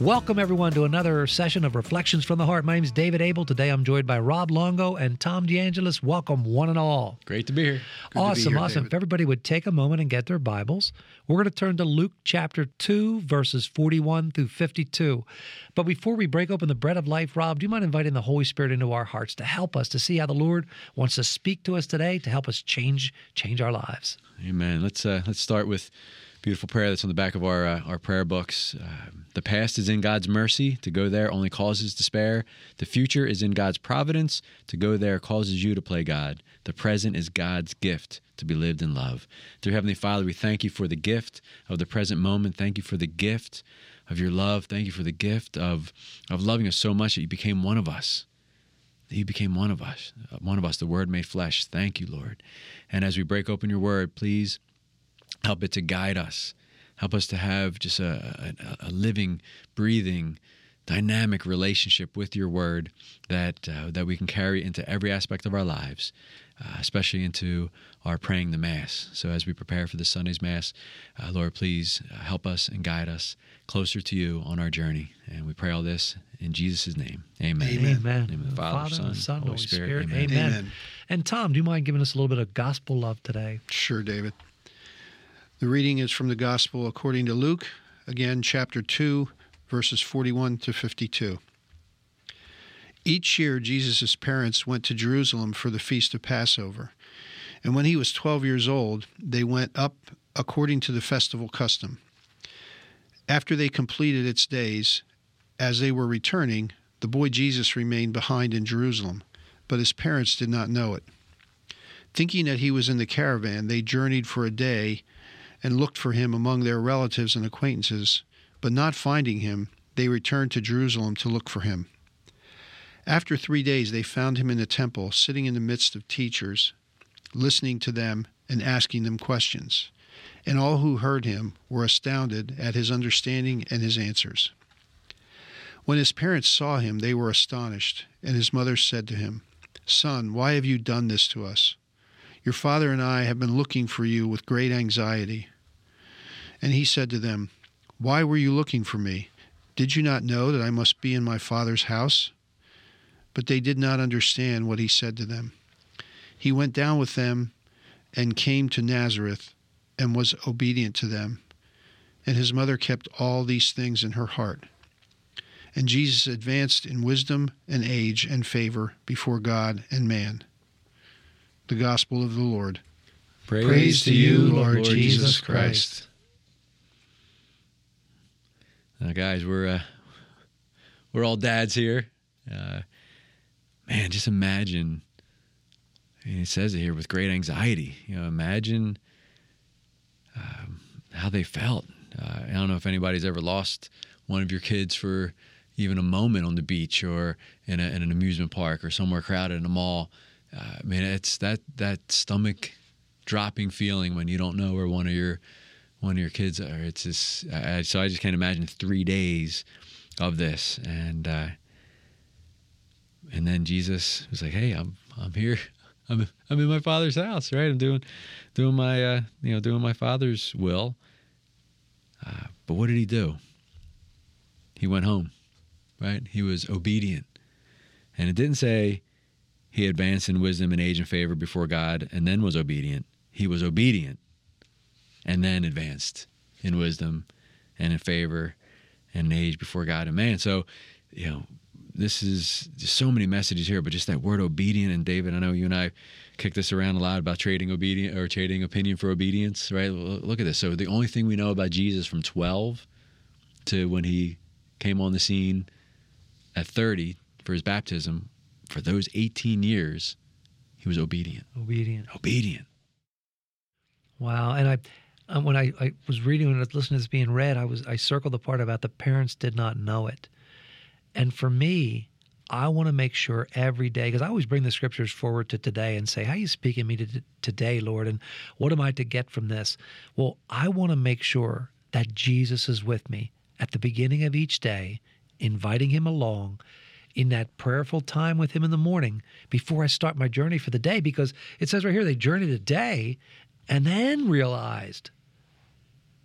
Welcome, everyone, to another session of Reflections from the Heart. My name is David Able. Today I'm joined by Rob Longo and Tom DeAngelis. Welcome, one and all. Great to be here. Good to be awesome, here, awesome. David. If everybody would take a moment and get their Bibles, we're going to turn to Luke chapter 2, verses 41 through 52. But before we break open the bread of life, Rob, do you mind inviting the Holy Spirit into our hearts to help us to see how the Lord wants to speak to us today to help us change change our lives? Amen. Let's uh, let's start with beautiful prayer that's on the back of our uh, our prayer books. Uh, the past is in God's mercy. To go there only causes despair. The future is in God's providence. To go there causes you to play God. The present is God's gift to be lived in love. Dear Heavenly Father, we thank you for the gift of the present moment. Thank you for the gift of your love. Thank you for the gift of of loving us so much that you became one of us. that you became one of us, one of us, the Word made flesh. Thank you, Lord. And as we break open your Word, please help it to guide us. Help us to have just a, a, a living, breathing, dynamic relationship with your Word that uh, that we can carry into every aspect of our lives, uh, especially into our praying the Mass. So as we prepare for this Sunday's Mass, uh, Lord, please uh, help us and guide us closer to you on our journey. And we pray all this in Jesus' name. Amen. Amen. Amen. In the name of the Father, Son, Son, Holy Holy Spirit. Spirit. Amen. Amen. Amen. And Tom, do you mind giving us a little bit of gospel love today? Sure, David. The reading is from the Gospel according to Luke, again, chapter 2, verses 41 to 52. Each year, Jesus' parents went to Jerusalem for the feast of Passover. And when he was 12 years old, they went up according to the festival custom. After they completed its days, as they were returning, the boy Jesus remained behind in Jerusalem, but his parents did not know it. Thinking that he was in the caravan, they journeyed for a day and looked for him among their relatives and acquaintances, but not finding him, they returned to Jerusalem to look for him. After three days, they found him in the temple, sitting in the midst of teachers, listening to them and asking them questions. And all who heard him were astounded at his understanding and his answers. When his parents saw him, they were astonished, and his mother said to him, Son, why have you done this to us? Your father and I have been looking for you with great anxiety. And he said to them, Why were you looking for me? Did you not know that I must be in my father's house? But they did not understand what he said to them. He went down with them and came to Nazareth and was obedient to them. And his mother kept all these things in her heart. And Jesus advanced in wisdom and age and favor before God and man. The Gospel of the Lord. Praise to you, Lord Jesus Christ. Now, guys, we're uh, we're all dads here. Uh, man, just imagine. And it says it here with great anxiety. You know, imagine um, how they felt. Uh, I don't know if anybody's ever lost one of your kids for even a moment on the beach or in, a, in an amusement park or somewhere crowded in a mall. Uh, I mean, it's that that stomach dropping feeling when you don't know where one of your one of your kids are. It's just so I just can't imagine three days of this, and uh, and then Jesus was like, "Hey, I'm I'm here. I'm I'm in my Father's house, right? I'm doing doing my uh, you know doing my Father's will." Uh, but what did he do? He went home, right? He was obedient, and it didn't say he advanced in wisdom and age and favor before God, and then was obedient. He was obedient and then advanced in wisdom and in favor and in age before God and man. So, you know, this is just so many messages here, but just that word obedient. And David, I know you and I kick this around a lot about trading obedient or trading opinion for obedience, right? Look at this. So the only thing we know about Jesus from 12 to when he came on the scene at 30 for his baptism, for those 18 years, He was obedient. Obedient. Obedient. Wow. And I, um, when I, I was reading and listening to this being read, I was I circled the part about the parents did not know it. And for me, I want to make sure every day, because I always bring the scriptures forward to today and say, How are you speaking to me to, today, Lord? And what am I to get from this? Well, I want to make sure that Jesus is with me at the beginning of each day, inviting him along in that prayerful time with him in the morning before I start my journey for the day, because it says right here, they journeyed a day and then realized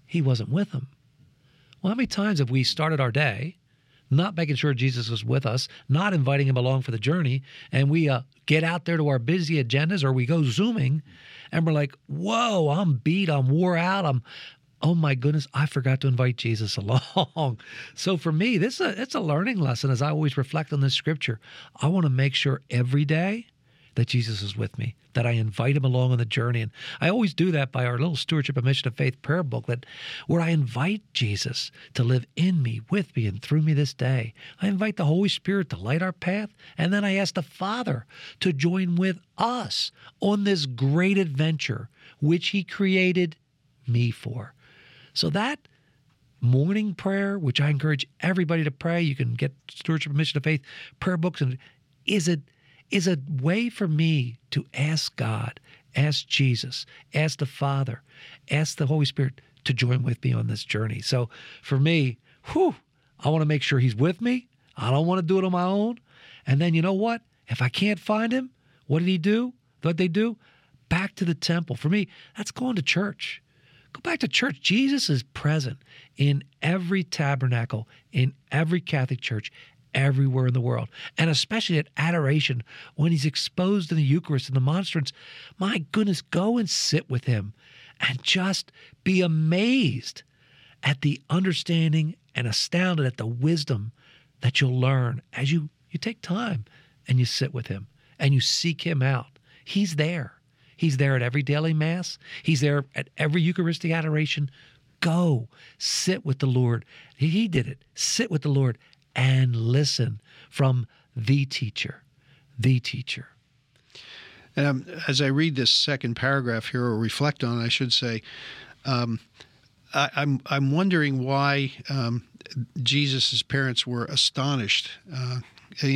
he wasn't with them. Well, how many times have we started our day? not making sure Jesus was with us, not inviting him along for the journey, and we uh, get out there to our busy agendas or we go zooming and we're like, whoa, I'm beat, I'm wore out, I'm oh my goodness, I forgot to invite Jesus along. so for me, this is a, it's a learning lesson as I always reflect on this scripture. I want to make sure every day that Jesus is with me, that I invite him along on the journey. And I always do that by our little Stewardship and Mission of Faith prayer booklet, where I invite Jesus to live in me, with me, and through me this day. I invite the Holy Spirit to light our path, and then I ask the Father to join with us on this great adventure which he created me for. So that morning prayer, which I encourage everybody to pray, you can get Stewardship and Mission of Faith prayer books, and is it is a way for me to ask God, ask Jesus, ask the Father, ask the Holy Spirit to join with me on this journey. So for me, whew, I want to make sure He's with me. I don't want to do it on my own. And then you know what? If I can't find Him, what did He do? What they do? Back to the temple. For me, that's going to church. Go back to church. Jesus is present in every tabernacle, in every Catholic church, everywhere in the world, and especially at adoration when he's exposed in the Eucharist and the monstrance. My goodness, go and sit with him and just be amazed at the understanding and astounded at the wisdom that you'll learn as you, you take time and you sit with him and you seek him out. He's there. He's there at every daily Mass, he's there at every Eucharistic adoration. Go sit with the Lord. He did it. Sit with the Lord and listen from the teacher, the teacher. And um, as I read this second paragraph here, or reflect on I should say, um, I, am I'm, I'm wondering why um, Jesus' parents were astonished uh,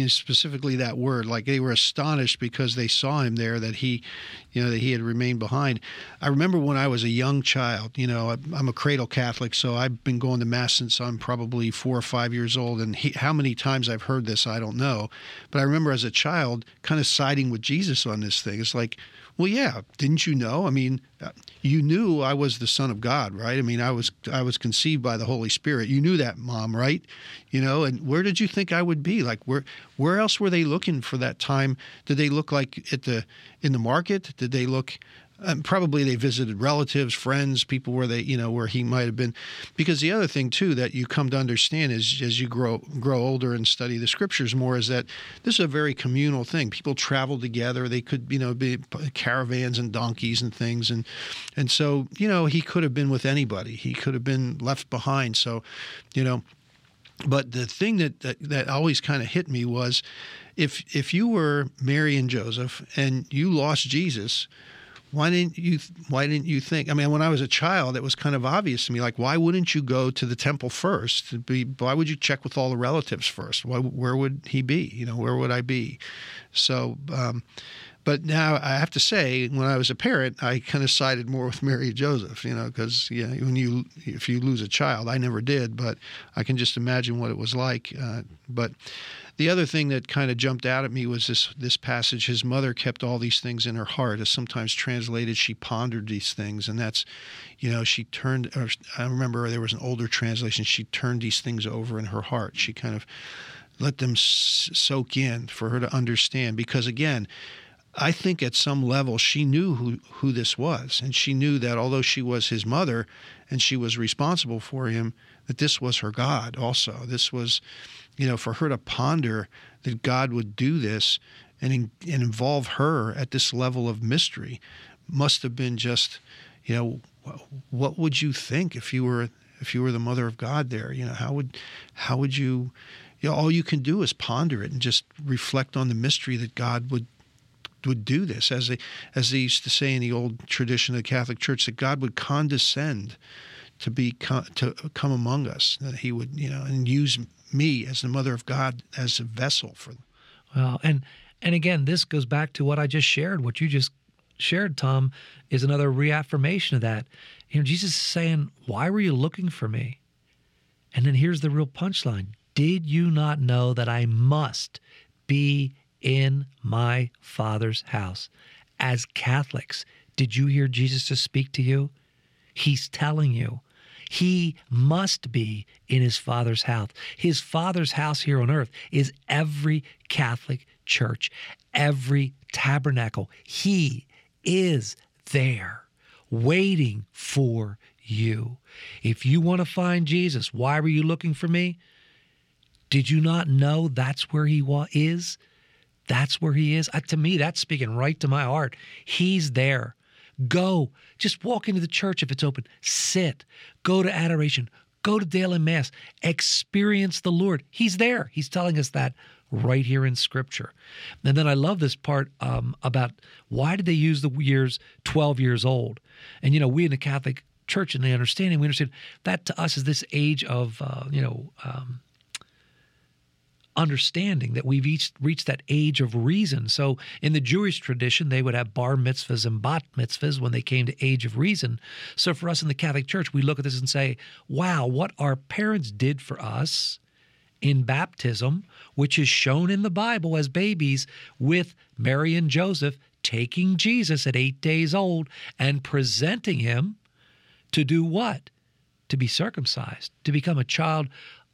specifically that word like they were astonished because they saw him there that he you know that he had remained behind. I remember when i was a young child you know i'm a cradle catholic so i've been going to mass since i'm probably four or five years old and he, how many times i've heard this i don't know. But i remember as a child kind of siding with jesus on this thing. It's like well, yeah. Didn't you know? I mean, uh, you knew I was the Son of God, right? I mean, I was I was conceived by the Holy Spirit. You knew that, Mom, right? You know, and where did you think I would be? Like, where where else were they looking for that time? Did they look like at the in the market? Did they look um, probably they visited relatives, friends, people where they, you know, where he might have been. Because the other thing too that you come to understand is as you grow grow older and study the scriptures more is that this is a very communal thing. People travel together. They could, you know, be caravans and donkeys and things, and and so you know he could have been with anybody. He could have been left behind. So, you know, but the thing that that, that always kind of hit me was if if you were Mary and Joseph and you lost Jesus why didn't you why didn't you think i mean when i was a child it was kind of obvious to me like why wouldn't you go to the temple first? Be, why would you check with all the relatives first? Why, where would he be? You know where would i be? So um, but now I have to say, when I was a parent, I kind of sided more with Mary and Joseph, you know, because yeah, when you if you lose a child, I never did, but I can just imagine what it was like. Uh, but the other thing that kind of jumped out at me was this this passage. His mother kept all these things in her heart. As sometimes translated, she pondered these things, and that's, you know, she turned. I remember there was an older translation. She turned these things over in her heart. She kind of let them soak in for her to understand. Because again, I think at some level she knew who, who this was. And she knew that although she was his mother and she was responsible for him, that this was her God also. This was, you know, for her to ponder that God would do this and, in, and involve her at this level of mystery must have been just, you know, what would you think if you were if you were the mother of God there? You know, how would how would you you know, all you can do is ponder it and just reflect on the mystery that God would would do this, as they as they used to say in the old tradition of the Catholic Church, that God would condescend to be to come among us, that He would you know and use me as the Mother of God as a vessel for. Them. Well, and and again, this goes back to what I just shared. What you just shared, Tom, is another reaffirmation of that. You know, Jesus is saying, "Why were you looking for me?" And then here's the real punchline: Did you not know that I must be in my Father's house? As Catholics, did you hear Jesus to speak to you? He's telling you he must be in his Father's house. His Father's house here on earth is every Catholic church, every tabernacle. He is there waiting for you. If you want to find Jesus, why were you looking for me? Did you not know that's where he wa- is? That's where he is. Uh, to me, that's speaking right to my heart. He's there. Go. Just walk into the church if it's open. Sit. Go to adoration. Go to daily mass. Experience the Lord. He's there. He's telling us that right here in Scripture. And then I love this part um, about why did they use the years 12 years old? And, you know, we in the Catholic Church and the understanding, we understand that to us is this age of, uh, you know, um, understanding that we've each reached that age of reason. So in the Jewish tradition, they would have bar mitzvahs and bat mitzvahs when they came to age of reason. So for us in the Catholic Church, we look at this and say, wow, what our parents did for us in baptism, which is shown in the Bible as babies with Mary and Joseph taking Jesus at eight days old and presenting him to do what? To be circumcised, to become a child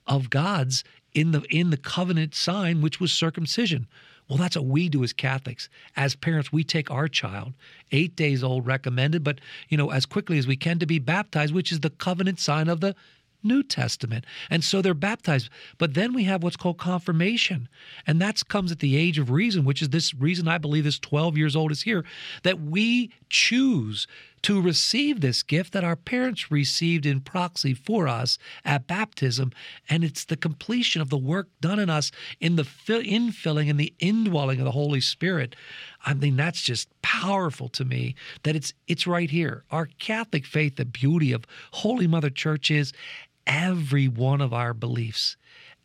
of God's in the in the covenant sign which was circumcision well that's what we do as catholics as parents we take our child 8 days old recommended but you know as quickly as we can to be baptized which is the covenant sign of the New Testament. And so they're baptized. But then we have what's called confirmation. And that comes at the age of reason, which is this reason I believe this 12 years old is here, that we choose to receive this gift that our parents received in proxy for us at baptism. And it's the completion of the work done in us in the infilling and the indwelling of the Holy Spirit. I mean, that's just powerful to me that it's it's right here. Our Catholic faith, the beauty of Holy Mother Church is every one of our beliefs,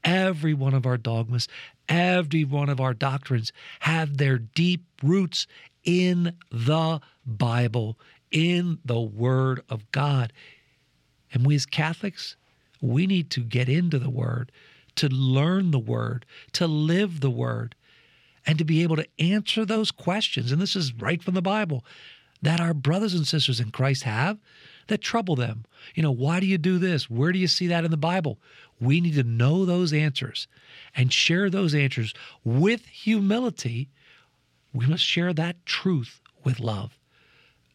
every one of our dogmas, every one of our doctrines have their deep roots in the Bible, in the Word of God. And we as Catholics, we need to get into the Word, to learn the Word, to live the Word, and to be able to answer those questions. And this is right from the Bible that our brothers and sisters in Christ have that trouble them. You know, why do you do this? Where do you see that in the Bible? We need to know those answers and share those answers with humility. We must share that truth with love.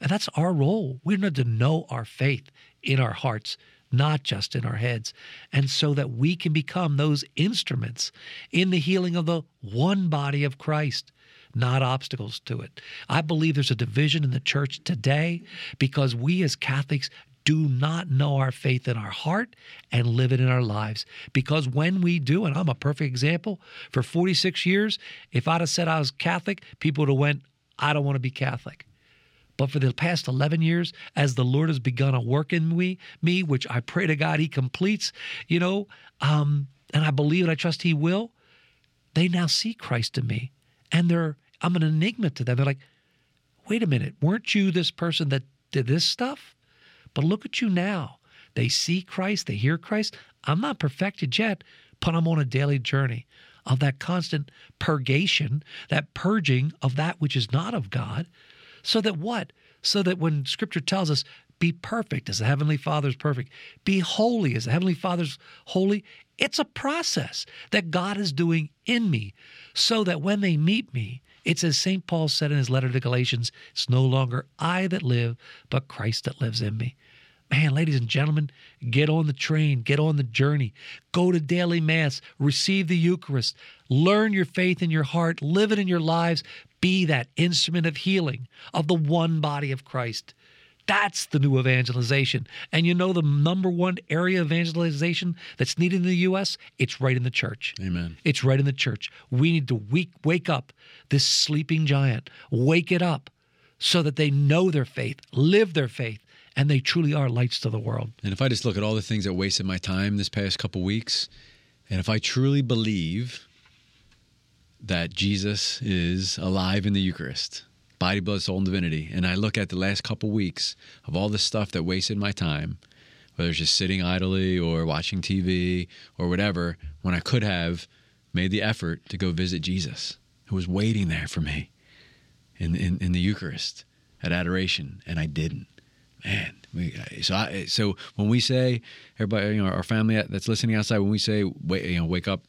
And that's our role. We need to know our faith in our hearts, not just in our heads. And so that we can become those instruments in the healing of the one body of Christ, not obstacles to it. I believe there's a division in the church today because we as Catholics do not know our faith in our heart and live it in our lives. Because when we do, and I'm a perfect example, for 46 years, if I'd have said I was Catholic, people would have went, I don't want to be Catholic. But for the past 11 years, as the Lord has begun a work in me, me, which I pray to God He completes, you know, um, and I believe and I trust He will, they now see Christ in me. And they're, I'm an enigma to them. They're like, wait a minute, weren't you this person that did this stuff? But look at you now. They see Christ, they hear Christ. I'm not perfected yet, but I'm on a daily journey of that constant purgation, that purging of that which is not of God, so that what? So that when scripture tells us, be perfect as the Heavenly Father is perfect, be holy as the Heavenly Father's holy, it's a process that God is doing in me so that when they meet me, it's as St. Paul said in his letter to Galatians it's no longer I that live, but Christ that lives in me. Man, ladies and gentlemen, get on the train, get on the journey, go to daily Mass, receive the Eucharist, learn your faith in your heart, live it in your lives, be that instrument of healing of the one body of Christ. That's the new evangelization. And you know the number one area of evangelization that's needed in the U.S.? It's right in the church. Amen. It's right in the church. We need to wake, wake up this sleeping giant, wake it up so that they know their faith, live their faith, and they truly are lights to the world. And if I just look at all the things that wasted my time this past couple weeks, and if I truly believe that Jesus is alive in the Eucharist, body, blood, soul, and divinity, and I look at the last couple weeks of all the stuff that wasted my time, whether it's just sitting idly or watching TV or whatever, when I could have made the effort to go visit Jesus, who was waiting there for me in, in, in the Eucharist at adoration, and I didn't. Man, we, so I, so when we say everybody, you know, our family that's listening outside, when we say wait, you know, wake up,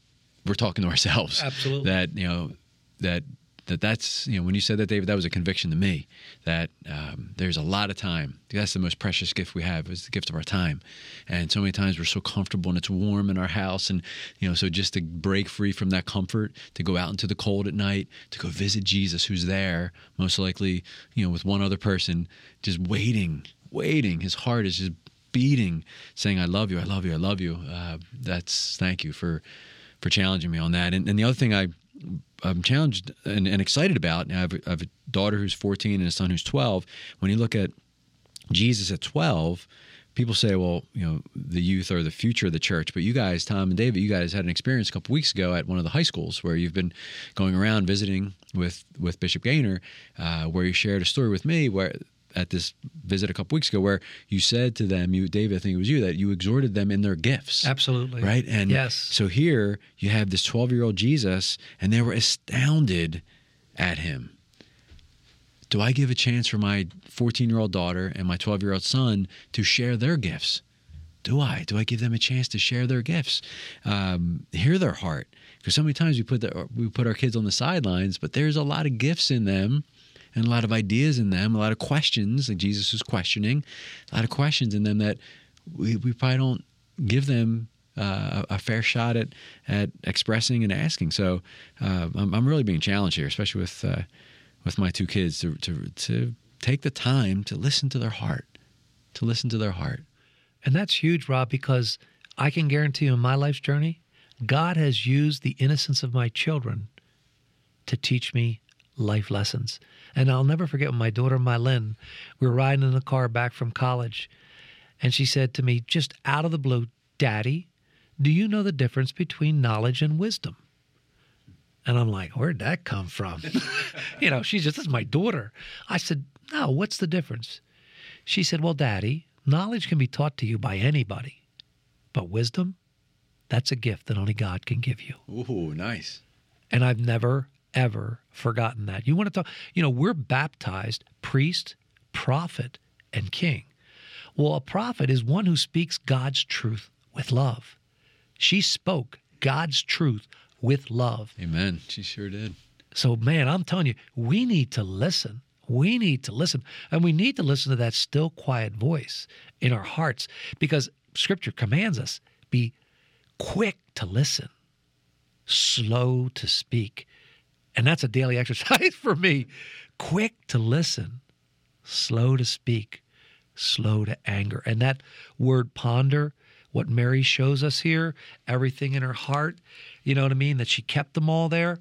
we're talking to ourselves. Absolutely. That you know that that that's you know when you said that David that was a conviction to me that um, there's a lot of time that's the most precious gift we have is the gift of our time and so many times we're so comfortable and it's warm in our house and you know so just to break free from that comfort to go out into the cold at night to go visit Jesus who's there most likely you know with one other person just waiting waiting his heart is just beating saying I love you I love you I love you uh, that's thank you for for challenging me on that and, and the other thing I I'm challenged and, and excited about. I have, have, a daughter who's 14 and a son who's 12. When you look at Jesus at 12, people say, well, you know, the youth are the future of the church. But you guys, Tom and David, you guys had an experience a couple weeks ago at one of the high schools where you've been going around visiting with with Bishop Gainer, uh, where you shared a story with me where at this visit a couple weeks ago where you said to them, you David, I think it was you, that you exhorted them in their gifts. Absolutely. Right? And yes. so here you have this 12 year old Jesus, and they were astounded at him. Do I give a chance for my 14 year old daughter and my 12 year old son to share their gifts? Do I? Do I give them a chance to share their gifts, um, hear their heart? Because so many times we put the, we put our kids on the sidelines, but there's a lot of gifts in them and a lot of ideas in them, a lot of questions, like Jesus was questioning, a lot of questions in them that we, we probably don't give them uh, a, fair shot at at expressing and asking. So uh, I'm, I'm, really being challenged here, especially with uh, with my two kids, to, to to take the time to listen to their heart, to listen to their heart. And that's huge, Rob, because I can guarantee you in my life's journey, God has used the innocence of my children to teach me life lessons. And I'll never forget when my daughter Mylin, we were riding in the car back from college, and she said to me, just out of the blue, Daddy, do you know the difference between knowledge and wisdom? And I'm like, where'd that come from? you know, she's just, this is my daughter. I said, no, what's the difference? She said, well, Daddy, knowledge can be taught to you by anybody, but wisdom, that's a gift that only God can give you. Ooh, nice. And I've never ever forgotten that. You want to talk, you know, we're baptized priest, prophet, and king. Well, a prophet is one who speaks God's truth with love. She spoke God's truth with love. Amen. She sure did. So, man, I'm telling you, we need to listen. We need to listen. And we need to listen to that still, quiet voice in our hearts because scripture commands us be quick to listen, slow to speak, and that's a daily exercise for me. Quick to listen, slow to speak, slow to anger. And that word ponder, what Mary shows us here, everything in her heart, you know what I mean? That she kept them all there.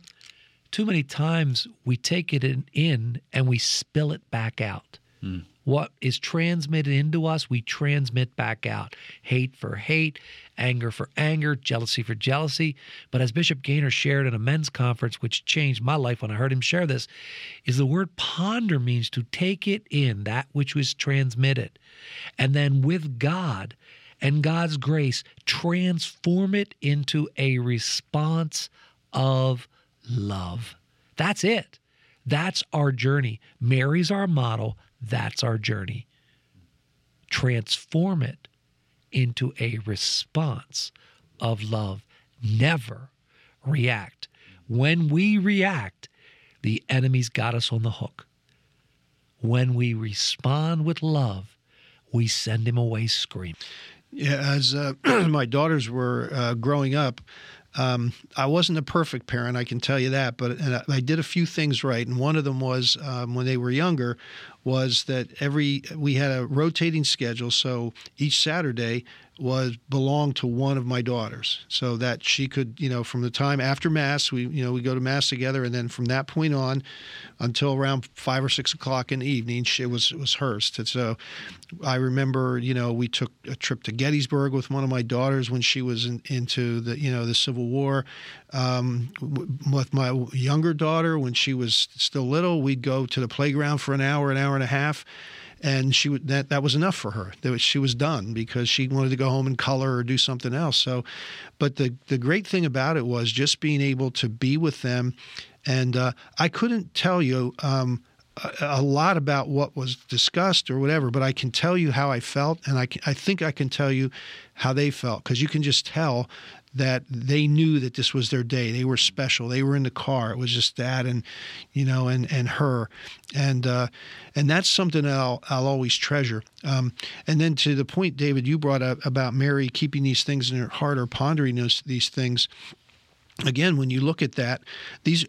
Too many times we take it in, in and we spill it back out. Mm. What is transmitted into us, we transmit back out. Hate for hate, anger for anger, jealousy for jealousy. But as Bishop Gainer shared in a men's conference, which changed my life when I heard him share this, is the word ponder means to take it in, that which was transmitted, and then with God and God's grace, transform it into a response of love. That's it. That's our journey. Mary's our model. That's our journey. Transform it into a response of love. Never react. When we react, the enemy's got us on the hook. When we respond with love, we send him away screaming. Yeah, as uh, my daughters were uh, growing up, um, I wasn't a perfect parent, I can tell you that, but I, I did a few things right. And one of them was um, when they were younger, was that every we had a rotating schedule. So each Saturday was belonged to one of my daughters. So that she could you know from the time after mass we you know we go to mass together and then from that point on until around five or six o'clock in the evening it was it was hers so i remember you know we took a trip to gettysburg with one of my daughters when she was in, into the you know the civil war um, with my younger daughter when she was still little. We'd go to the playground for an hour an hour and a half and she would that that was enough for her. That she was done because she wanted to go home and color or do something else. So, but the the great thing about it was just being able to be with them, and uh, I couldn't tell you. Um, a, lot about what was discussed or whatever, but I can tell you how I felt, and I, can, I think I can tell you how they felt because you can just tell that they knew that this was their day. They were special. They were in the car. It was just dad and you know and and her, and uh, and that's something that I'll I'll always treasure. Um, and then to the point, David, you brought up about Mary keeping these things in her heart or pondering those, these things again when you look at that these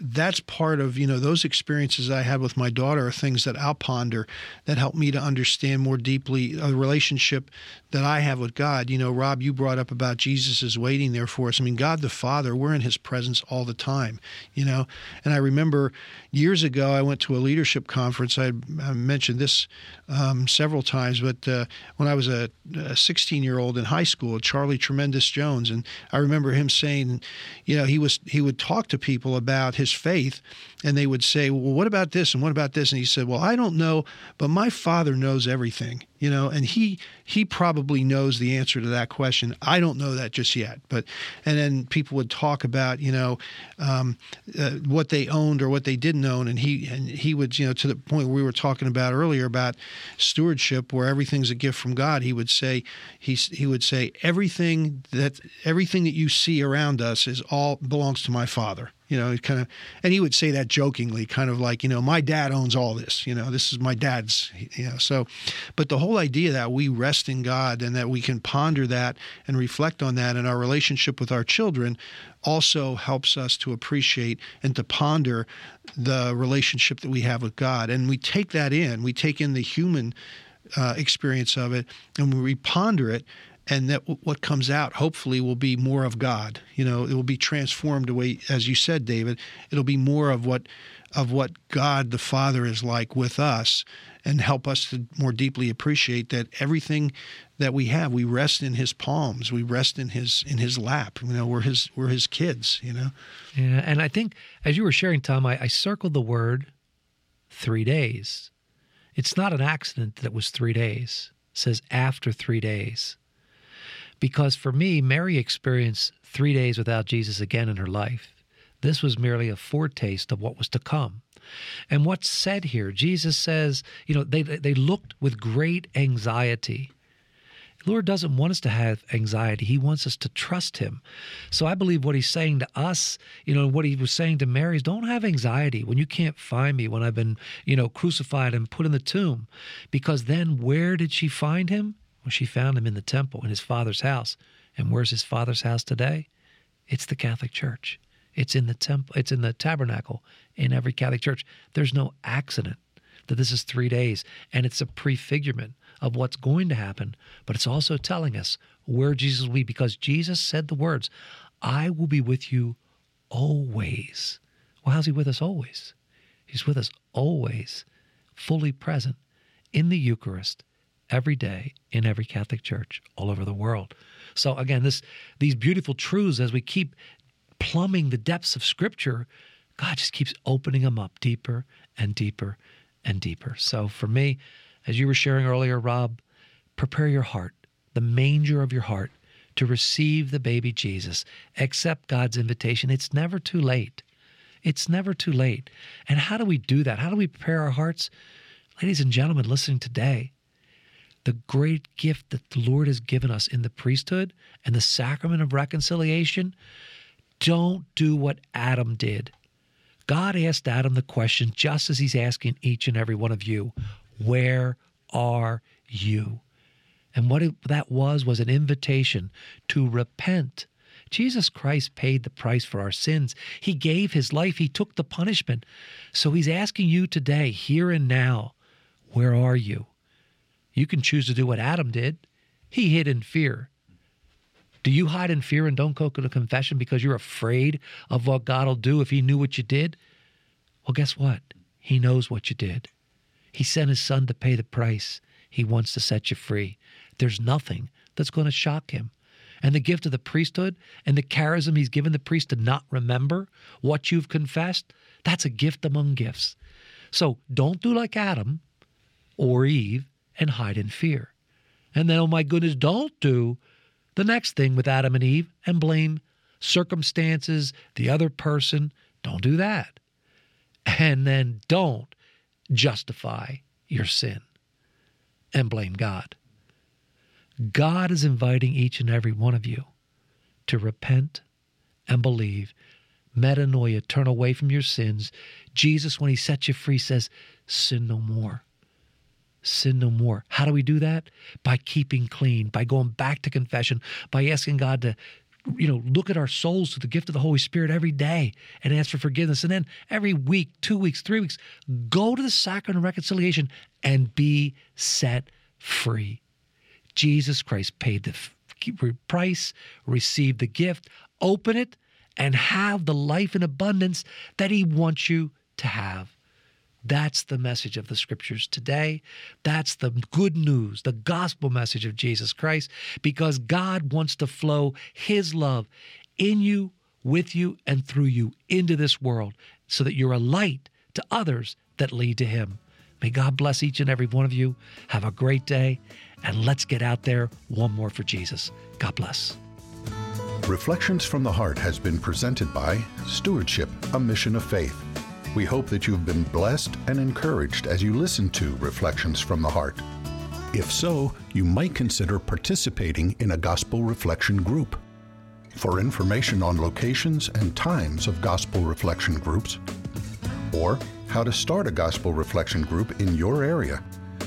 that's part of you know those experiences i had with my daughter are things that i'll ponder that help me to understand more deeply a relationship that i have with god. You know rob you brought up about jesus is waiting there for us. I mean god the father we're in his presence all the time you know? And i remember years ago i went to a leadership conference. I, I mentioned this um, several times but uh, when i was a 16 year old in high school charlie tremendous jones and i remember him saying you know, he was he would talk to people about his faith, and they would say, "Well, what about this and what about this?" And he said, "Well, I don't know, but my Father knows everything." You know, and he he probably knows the answer to that question. I don't know that just yet, but and then people would talk about you know um, uh, what they owned or what they didn't own, and he and he would you know to the point we were talking about earlier about stewardship, where everything's a gift from God. He would say he he would say everything that everything that you see around us is all belongs to my Father you know, kind of, and he would say that jokingly, kind of like, you know, my dad owns all this, you know, this is my dad's, you know, so, but the whole idea that we rest in God and that we can ponder that and reflect on that in our relationship with our children also helps us to appreciate and to ponder the relationship that we have with God. And we take that in, we take in the human uh, experience of it, and we ponder it, and that what comes out hopefully will be more of God. You know, it will be transformed away, as you said, David. It'll be more of what of what God the Father is like with us, and help us to more deeply appreciate that everything that we have, we rest in His palms, we rest in His in His lap. You know, we're His we're His kids. You know. Yeah, and I think as you were sharing, Tom, I, I circled the word three days. It's not an accident that it was three days. It says after three days. Because for me, Mary experienced three days without Jesus again in her life. This was merely a foretaste of what was to come. And what's said here, Jesus says, you know, they, they looked with great anxiety. The Lord doesn't want us to have anxiety. He wants us to trust Him. So I believe what He's saying to us, you know, what He was saying to Mary is don't have anxiety when you can't find me, when I've been, you know, crucified and put in the tomb. Because then where did she find Him? She found him in the temple in his father's house. And where's his father's house today? It's the Catholic Church. It's in the temple, it's in the tabernacle in every Catholic church. There's no accident that this is 3 days and it's a prefigurement of what's going to happen, but it's also telling us where Jesus will be because Jesus said the words, "I will be with you always." Well, how's he with us always? He's with us always, fully present in the Eucharist every day in every Catholic church all over the world. So again, this these beautiful truths as we keep plumbing the depths of scripture, God just keeps opening them up deeper and deeper and deeper. So for me, as you were sharing earlier, Rob, prepare your heart, the manger of your heart to receive the baby Jesus. Accept God's invitation. It's never too late. It's never too late. And how do we do that? How do we prepare our hearts? Ladies and gentlemen, listening today, the great gift that the Lord has given us in the priesthood and the sacrament of reconciliation, don't do what Adam did. God asked Adam the question just as he's asking each and every one of you Where are you? And what it, that was was an invitation to repent, Jesus Christ paid the price for our sins. He gave his life, he took the punishment. So he's asking you today, here and now, where are you? You can choose to do what Adam did. He hid in fear. Do you hide in fear and don't go to confession because you're afraid of what God will do if He knew what you did? Well, guess what? He knows what you did. He sent His Son to pay the price. He wants to set you free. There's nothing that's going to shock Him. And the gift of the priesthood and the charism He's given the priest to not remember what you've confessed, that's a gift among gifts. So don't do like Adam or Eve and hide in fear. And then, oh my goodness, don't do the next thing with Adam and Eve and blame circumstances, the other person. Don't do that. And then don't justify your sin and blame God. God is inviting each and every one of you to repent and believe, metanoia, turn away from your sins. Jesus, when he sets you free, says, Sin no more sin no more. How do we do that? By keeping clean, by going back to confession, by asking God to you know, look at our souls through the gift of the Holy Spirit every day and ask for forgiveness. And then every week, two weeks, three weeks, go to the sacrament of reconciliation and be set free. Jesus Christ paid the price, receive the gift, open it, and have the life in abundance that He wants you to have. That's the message of the scriptures today. That's the good news, the gospel message of Jesus Christ, because God wants to flow His love in you, with you, and through you into this world so that you're a light to others that lead to Him. May God bless each and every one of you. Have a great day, and let's get out there one more for Jesus. God bless. Reflections from the Heart has been presented by Stewardship, a Mission of Faith. We hope that you've been blessed and encouraged as you listen to Reflections from the Heart. If so, you might consider participating in a gospel reflection group. For information on locations and times of gospel reflection groups, or how to start a gospel reflection group in your area,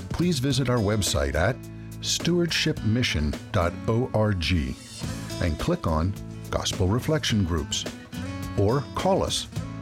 please visit our website at stewardshipmission.org and click on Gospel Reflection Groups. Or call us